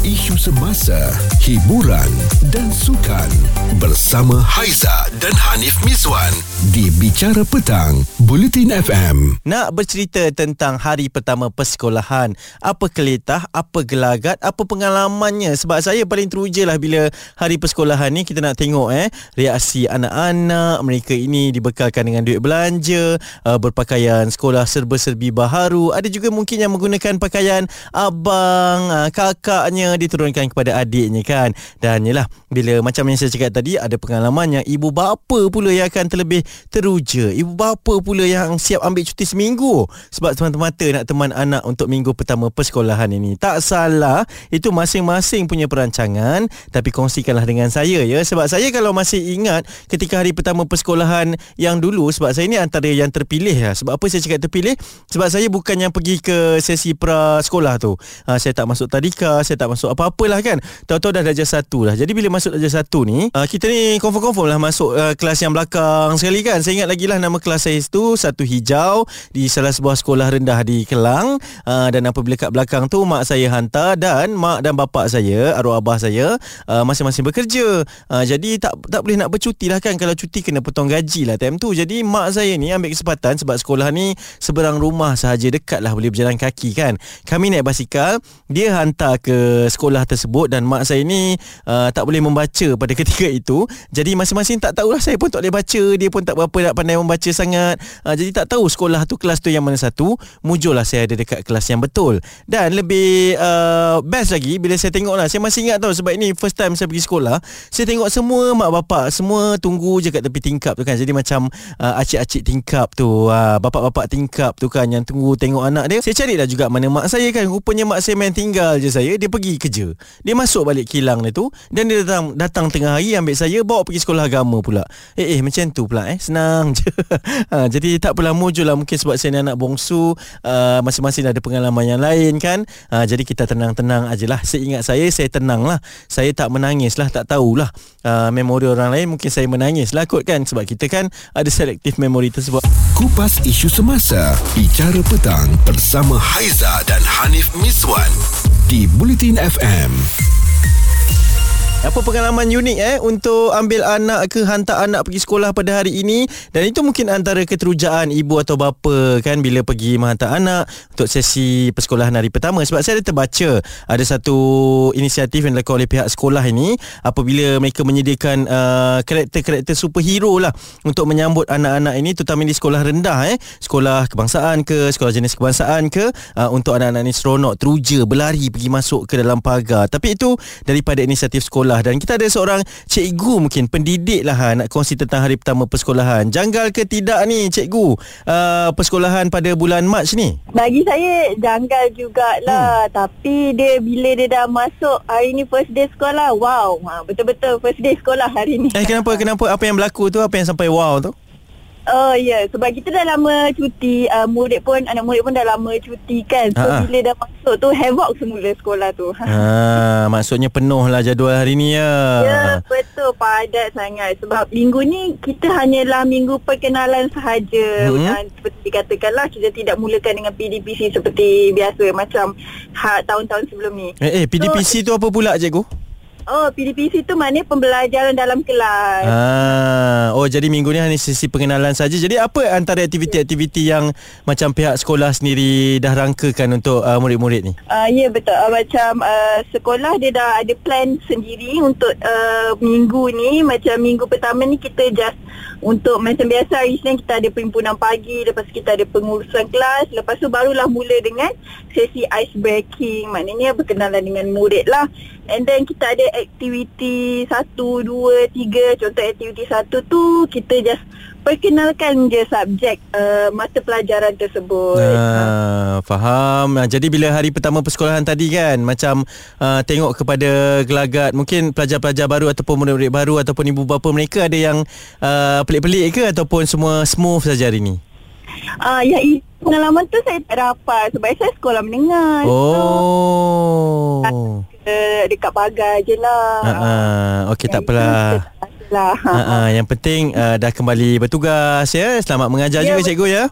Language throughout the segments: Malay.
isu semasa, hiburan dan sukan bersama Haiza dan Hanif Miswan di Bicara Petang, Bulletin FM. Nak bercerita tentang hari pertama persekolahan. Apa keletah, apa gelagat, apa pengalamannya. Sebab saya paling teruja lah bila hari persekolahan ni kita nak tengok eh reaksi anak-anak mereka ini dibekalkan dengan duit belanja, uh, berpakaian sekolah serba-serbi baharu. Ada juga mungkin yang menggunakan pakaian abang, uh, kakaknya diturunkan kepada adiknya kan. Dan yalah bila macam yang saya cakap tadi ada pengalaman yang ibu bapa pula yang akan terlebih teruja. Ibu bapa pula yang siap ambil cuti seminggu sebab semata-mata nak teman anak untuk minggu pertama persekolahan ini. Tak salah, itu masing-masing punya perancangan tapi kongsikanlah dengan saya ya sebab saya kalau masih ingat ketika hari pertama persekolahan yang dulu sebab saya ni antara yang terpilih ya. Sebab apa saya cakap terpilih? Sebab saya bukan yang pergi ke sesi pra sekolah tu. Ha, saya tak masuk tadika, saya tak masuk apa-apalah kan. Tahu-tahu dah darjah satu lah. Jadi bila masuk darjah satu ni, uh, kita ni confirm-confirm lah masuk uh, kelas yang belakang sekali kan. Saya ingat lagi lah nama kelas saya itu satu hijau di salah sebuah sekolah rendah di Kelang. Uh, dan apabila kat belakang tu mak saya hantar dan mak dan bapa saya, arwah abah saya uh, masing-masing bekerja. Uh, jadi tak tak boleh nak bercuti lah kan. Kalau cuti kena potong gaji lah time tu. Jadi mak saya ni ambil kesempatan sebab sekolah ni seberang rumah sahaja dekat lah boleh berjalan kaki kan. Kami naik basikal, dia hantar ke sekolah tersebut dan mak saya ni uh, tak boleh membaca pada ketika itu. Jadi masing-masing tak tahulah saya pun tak boleh baca, dia pun tak berapa nak pandai membaca sangat. Uh, jadi tak tahu sekolah tu kelas tu yang mana satu. Mujurlah saya ada dekat kelas yang betul. Dan lebih uh, best lagi bila saya tengok lah. Saya masih ingat tau sebab ini first time saya pergi sekolah. Saya tengok semua mak bapak semua tunggu je kat tepi tingkap tu kan. Jadi macam uh, acik-acik tingkap tu, uh, bapak-bapak tingkap tu kan yang tunggu tengok anak dia. Saya cari dah juga mana mak saya kan. Rupanya mak saya main tinggal je saya. Dia pergi kerja. Dia masuk balik kilang dia tu dan dia datang datang tengah hari ambil saya bawa pergi sekolah agama pula. Eh eh macam tu pula eh. Senang je. ha, jadi tak pula mujur lah mungkin sebab saya ni anak bongsu uh, masing-masing ada pengalaman yang lain kan. Ha, jadi kita tenang-tenang ajalah. Seingat saya saya tenang lah. Saya tak menangis lah tak tahulah uh, memori orang lain mungkin saya menangis lah kot kan sebab kita kan ada selektif memori tersebut. Kupas isu semasa, Bicara Petang bersama Haiza dan Hanif Miswan di Bulletin FM. Apa pengalaman unik eh untuk ambil anak ke hantar anak pergi sekolah pada hari ini? Dan itu mungkin antara keterujaan ibu atau bapa kan bila pergi menghantar anak untuk sesi persekolahan hari pertama. Sebab saya ada terbaca ada satu inisiatif yang dilakukan oleh pihak sekolah ini apabila mereka menyediakan uh, karakter-karakter superhero lah untuk menyambut anak-anak ini terutama di sekolah rendah eh. Sekolah kebangsaan ke sekolah jenis kebangsaan ke uh, untuk anak-anak ini seronok teruja berlari pergi masuk ke dalam pagar. Tapi itu daripada inisiatif sekolah sekolah dan kita ada seorang cikgu mungkin pendidik lah ha, nak kongsi tentang hari pertama persekolahan. Janggal ke tidak ni cikgu uh, persekolahan pada bulan Mac ni? Bagi saya janggal jugalah hmm. tapi dia bila dia dah masuk hari ni first day sekolah wow ha, betul-betul first day sekolah hari ni. Eh kenapa kenapa apa yang berlaku tu apa yang sampai wow tu? Oh ya, yeah. sebab kita dah lama cuti, uh, murid pun anak murid pun dah lama cuti kan. So Ha-ha. bila dah masuk tu havoc semula sekolah tu. Ha, maksudnya penuh lah jadual hari ni ya. Ya, betul padat sangat sebab minggu ni kita hanyalah minggu perkenalan sahaja. Hmm. Dan seperti dikatakanlah kita tidak mulakan dengan PDPC seperti biasa macam ha, tahun-tahun sebelum ni. Eh, eh PDPC so, tu apa pula cikgu? Oh, PDPC tu maknanya pembelajaran dalam kelas. Ah, oh jadi minggu ni hanya sesi pengenalan saja. Jadi apa antara aktiviti-aktiviti yang macam pihak sekolah sendiri dah rangkakan untuk uh, murid-murid ni? Ah, uh, ya betul. Uh, macam uh, sekolah dia dah ada plan sendiri untuk uh, minggu ni. Macam minggu pertama ni kita just untuk macam biasa hari Isnin kita ada perhimpunan pagi, lepas kita ada pengurusan kelas, lepas tu barulah mula dengan sesi ice breaking. Maknanya berkenalan dengan murid lah. And then kita ada aktiviti satu, dua, tiga. Contoh aktiviti satu tu Kita just perkenalkan je subjek uh, mata pelajaran tersebut. Uh, Faham. Uh, Jadi bila hari pertama persekolahan tadi kan Macam uh, tengok kepada gelagat Mungkin pelajar-pelajar baru Ataupun murid-murid baru Ataupun ibu bapa mereka Ada yang uh, pelik-pelik ke Ataupun semua smooth saja hari ni? Uh, Ya pengalaman tu saya tak dapat Sebab saya sekolah menengah Oh. so, dekat pagar je lah. Uh, Okey tak apalah. Lah. Uh, yang penting uh, dah kembali bertugas ya. Selamat mengajar ya, juga cikgu ya.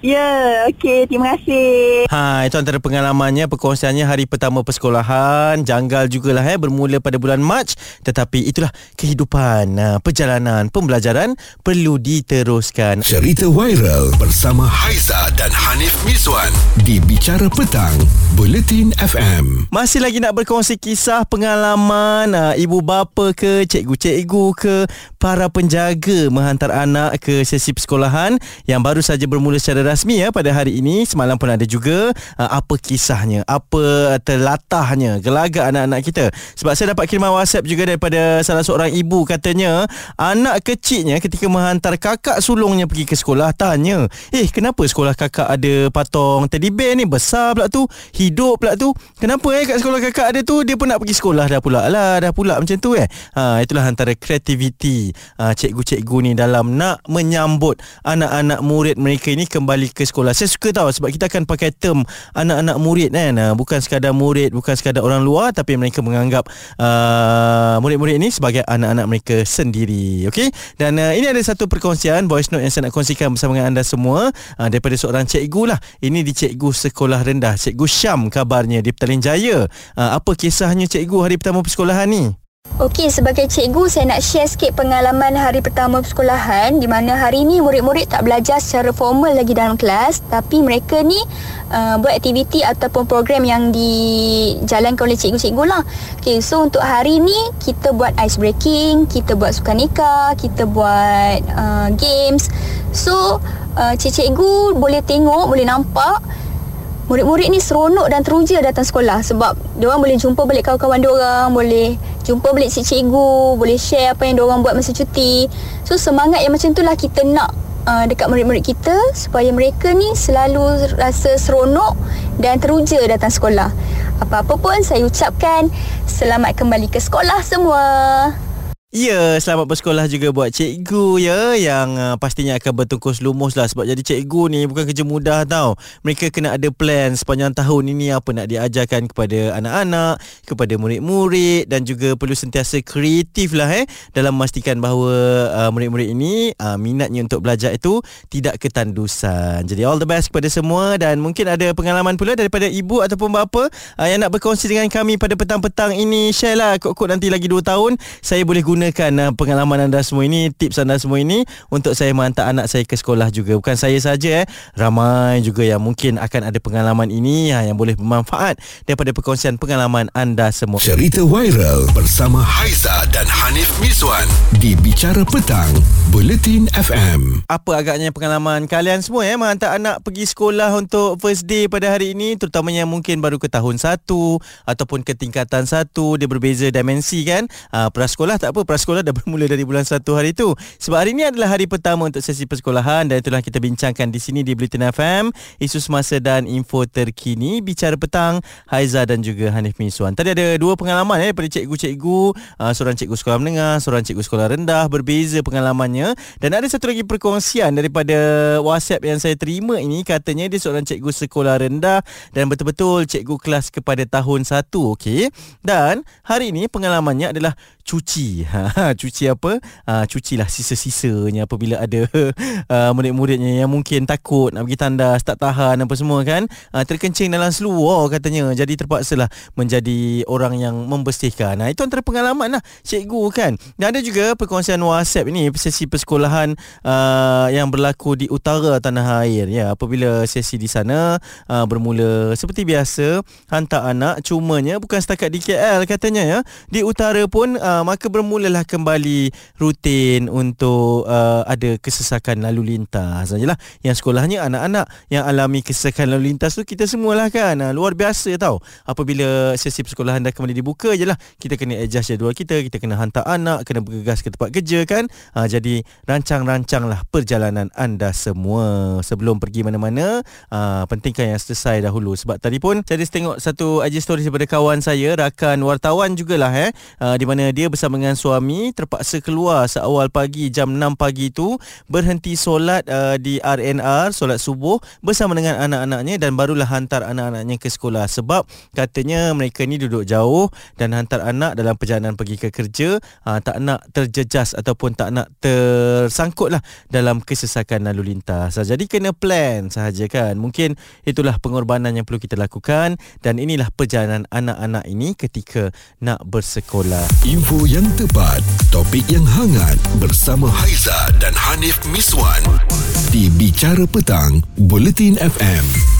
Ya, okey. Terima kasih. Ha, itu antara pengalamannya perkongsiannya hari pertama persekolahan. Janggal jugalah eh bermula pada bulan Mac, tetapi itulah kehidupan. Ha, perjalanan pembelajaran perlu diteruskan. Cerita viral bersama Haiza dan Hanif Miswan di Bicara Petang, Buletin FM. Masih lagi nak berkongsi kisah pengalaman uh, ibu bapa ke, cikgu-cikgu ke, para penjaga menghantar anak ke sesi persekolahan yang baru saja bermula secara rasmi ya pada hari ini. Semalam pun ada juga uh, apa kisahnya, apa terlatahnya, gelagat anak-anak kita. Sebab saya dapat kiriman WhatsApp juga daripada salah seorang ibu katanya anak kecilnya ketika menghantar kakak sulungnya pergi ke sekolah tanya, "Eh, kenapa sekolah kakak ada patung teddy bear ni besar pula tu, hidup pula tu? Kenapa eh kat sekolah kakak ada tu dia pun nak pergi sekolah dah pula lah, dah pula macam tu eh." Ha, itulah antara kreativiti uh, cikgu-cikgu ni dalam nak menyambut anak-anak murid mereka ini kembali ke sekolah. Saya suka tahu sebab kita akan pakai term anak-anak murid kan. Uh, bukan sekadar murid, bukan sekadar orang luar tapi mereka menganggap uh, murid-murid ini sebagai anak-anak mereka sendiri. Okey? Dan uh, ini ada satu perkongsian voice note yang saya nak kongsikan bersama dengan anda semua uh, daripada seorang cikgu lah. Ini di cikgu sekolah rendah, cikgu Syam kabarnya di Petaling Jaya. Uh, apa kisahnya cikgu hari pertama persekolahan ni? Okey, sebagai cikgu saya nak share sikit pengalaman hari pertama persekolahan di mana hari ni murid-murid tak belajar secara formal lagi dalam kelas tapi mereka ni uh, buat aktiviti ataupun program yang dijalankan oleh cikgu-cikgu lah. Okey, so untuk hari ni kita buat ice breaking, kita buat sukanika, kita buat uh, games. So, uh, cikgu boleh tengok, boleh nampak murid-murid ni seronok dan teruja datang sekolah sebab dia orang boleh jumpa balik kawan-kawan dia orang, boleh jumpa balik si cikgu, boleh share apa yang dia orang buat masa cuti. So semangat yang macam itulah kita nak uh, dekat murid-murid kita supaya mereka ni selalu rasa seronok dan teruja datang sekolah. Apa-apa pun saya ucapkan selamat kembali ke sekolah semua. Ya, selamat bersekolah juga buat cikgu ya yang uh, pastinya akan bertungkus lumus lah sebab jadi cikgu ni bukan kerja mudah tau. Mereka kena ada plan sepanjang tahun ini apa nak diajarkan kepada anak-anak, kepada murid-murid dan juga perlu sentiasa kreatif lah eh dalam memastikan bahawa uh, murid-murid ini uh, minatnya untuk belajar itu tidak ketandusan. Jadi all the best kepada semua dan mungkin ada pengalaman pula daripada ibu ataupun bapa uh, yang nak berkongsi dengan kami pada petang-petang ini. Share lah kok-kok nanti lagi 2 tahun saya boleh guna gunakan uh, pengalaman anda semua ini, tips anda semua ini untuk saya menghantar anak saya ke sekolah juga. Bukan saya saja eh, ramai juga yang mungkin akan ada pengalaman ini uh, yang boleh bermanfaat daripada perkongsian pengalaman anda semua. Cerita viral bersama Haiza dan Hanif Miswan di Bicara Petang, Buletin FM. Apa agaknya pengalaman kalian semua eh, menghantar anak pergi sekolah untuk first day pada hari ini terutamanya mungkin baru ke tahun satu ataupun ke tingkatan satu dia berbeza dimensi kan uh, prasekolah tak apa prasekolah dah bermula dari bulan 1 hari itu. Sebab hari ini adalah hari pertama untuk sesi persekolahan dan itulah kita bincangkan di sini di Bulletin FM, isu semasa dan info terkini, bicara petang, Haiza dan juga Hanif Miswan. Tadi ada dua pengalaman eh, daripada cikgu-cikgu, uh, seorang cikgu sekolah menengah, seorang cikgu sekolah rendah, berbeza pengalamannya. Dan ada satu lagi perkongsian daripada WhatsApp yang saya terima ini, katanya dia seorang cikgu sekolah rendah dan betul-betul cikgu kelas kepada tahun 1, okey. Dan hari ini pengalamannya adalah cuci. Ha, cuci apa? Ha, cucilah sisa-sisanya apabila ada uh, murid-muridnya yang mungkin takut nak pergi tandas, tak tahan apa semua kan. Ha, terkencing dalam seluar katanya. Jadi terpaksalah menjadi orang yang membersihkan. Nah, itu antara pengalaman lah cikgu kan. Dan ada juga perkongsian WhatsApp ini, sesi persekolahan uh, yang berlaku di utara tanah air. Ya, apabila sesi di sana uh, bermula seperti biasa, hantar anak cumanya bukan setakat di KL katanya ya. Di utara pun uh, uh, maka bermulalah kembali rutin untuk uh, ada kesesakan lalu lintas. Sajalah yang sekolahnya anak-anak yang alami kesesakan lalu lintas tu kita semualah kan? Uh, luar biasa tau. Apabila sesi persekolahan dah kembali dibuka je lah kita kena adjust jadual kita kita kena hantar anak kena bergegas ke tempat kerja kan? Uh, jadi rancang-rancanglah perjalanan anda semua. Sebelum pergi mana-mana uh, pentingkan yang selesai dahulu. Sebab tadi pun saya tengok satu IG story daripada kawan saya rakan wartawan jugalah eh? Uh, di mana dia dia bersama dengan suami terpaksa keluar seawal pagi jam 6 pagi tu berhenti solat uh, di RNR solat subuh bersama dengan anak-anaknya dan barulah hantar anak-anaknya ke sekolah. Sebab katanya mereka ni duduk jauh dan hantar anak dalam perjalanan pergi ke kerja uh, tak nak terjejas ataupun tak nak tersangkut lah dalam kesesakan lalu lintas. Uh, jadi kena plan sahaja kan. Mungkin itulah pengorbanan yang perlu kita lakukan dan inilah perjalanan anak-anak ini ketika nak bersekolah. Info yang tepat, topik yang hangat bersama Haiza dan Hanif Miswan di Bicara Petang, Buletin FM.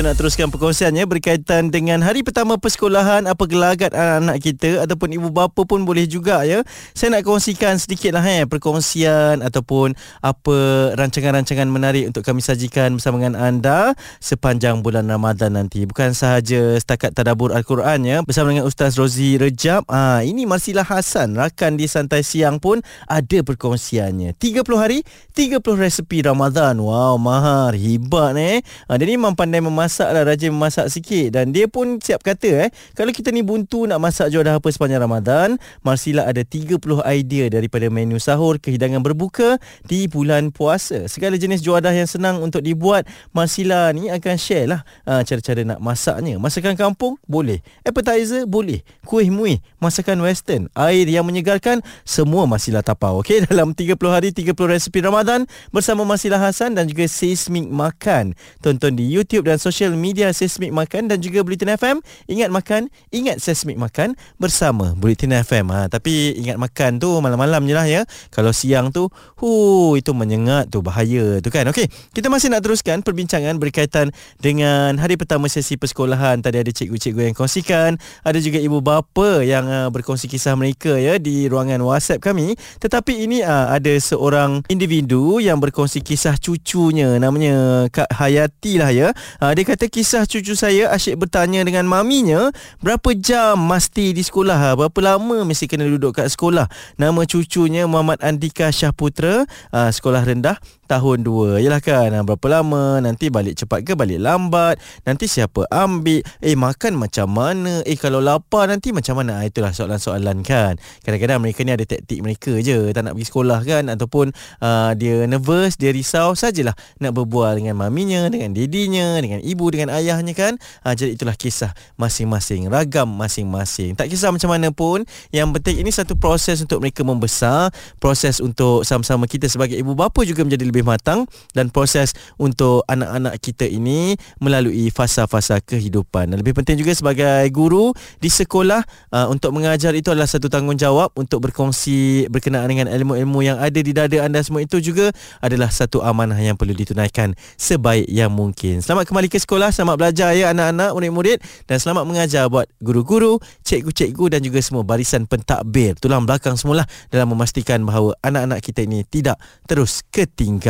Kita nak teruskan perkongsiannya berkaitan dengan hari pertama persekolahan apa gelagat anak-anak kita ataupun ibu bapa pun boleh juga ya. Saya nak kongsikan sedikit lah eh perkongsian ataupun apa rancangan-rancangan menarik untuk kami sajikan bersama dengan anda sepanjang bulan Ramadan nanti. Bukan sahaja setakat tadabur Al-Quran ya bersama dengan Ustaz Rozi Rejab. Ah ini Marsilah Hasan rakan di Santai Siang pun ada perkongsiannya. 30 hari 30 resepi Ramadan. Wow, mahar, hebat eh. Ha, dia ni memang pandai memasak masak lah Rajin memasak sikit Dan dia pun siap kata eh Kalau kita ni buntu nak masak juadah apa sepanjang Ramadan Marsila ada 30 idea Daripada menu sahur ke hidangan berbuka Di bulan puasa Segala jenis juadah yang senang untuk dibuat Marsila ni akan share lah ha, Cara-cara nak masaknya Masakan kampung? Boleh Appetizer? Boleh Kuih muih? Masakan western? Air yang menyegarkan? Semua Marsila tapau Okay dalam 30 hari 30 resepi Ramadan Bersama Marsila Hasan dan juga Seismic Makan Tonton di YouTube dan social media Seismic Makan dan juga Bulletin FM. Ingat makan, ingat Seismic Makan bersama Bulletin FM. Ha, tapi ingat makan tu malam-malam je lah ya. Kalau siang tu, hu itu menyengat tu bahaya tu kan. Okey, kita masih nak teruskan perbincangan berkaitan dengan hari pertama sesi persekolahan. Tadi ada cikgu-cikgu yang kongsikan, ada juga ibu bapa yang uh, berkongsi kisah mereka ya di ruangan WhatsApp kami. Tetapi ini uh, ada seorang individu yang berkongsi kisah cucunya namanya Kak Hayati lah ya. Uh, dia kata kisah cucu saya asyik bertanya dengan maminya berapa jam mesti di sekolah, berapa lama mesti kena duduk kat sekolah. Nama cucunya Muhammad Andika Syahputra, uh, sekolah rendah tahun 2 Yelah kan ha, Berapa lama? Nanti balik cepat ke balik lambat? Nanti siapa ambil? Eh makan macam mana? Eh kalau lapar nanti macam mana? Ha, Itulah soalan-soalan kan. Kadang-kadang mereka ni ada taktik mereka je. Tak nak pergi sekolah kan? Ataupun uh, dia nervous Dia risau Sajalah nak berbual dengan maminya Dengan dedinya Dengan ibu Dengan ayahnya kan? Ha, Jadi itulah kisah masing-masing Ragam masing-masing. Tak kisah macam mana pun Yang penting ini satu proses untuk mereka membesar Proses untuk sama-sama kita sebagai ibu bapa juga menjadi lebih lebih matang dan proses untuk anak-anak kita ini melalui fasa-fasa kehidupan. Dan lebih penting juga sebagai guru di sekolah uh, untuk mengajar itu adalah satu tanggungjawab untuk berkongsi berkenaan dengan ilmu-ilmu yang ada di dada anda semua itu juga adalah satu amanah yang perlu ditunaikan sebaik yang mungkin. Selamat kembali ke sekolah, selamat belajar ya anak-anak, murid-murid dan selamat mengajar buat guru-guru, cikgu-cikgu dan juga semua barisan pentadbir tulang belakang semualah dalam memastikan bahawa anak-anak kita ini tidak terus ketinggalan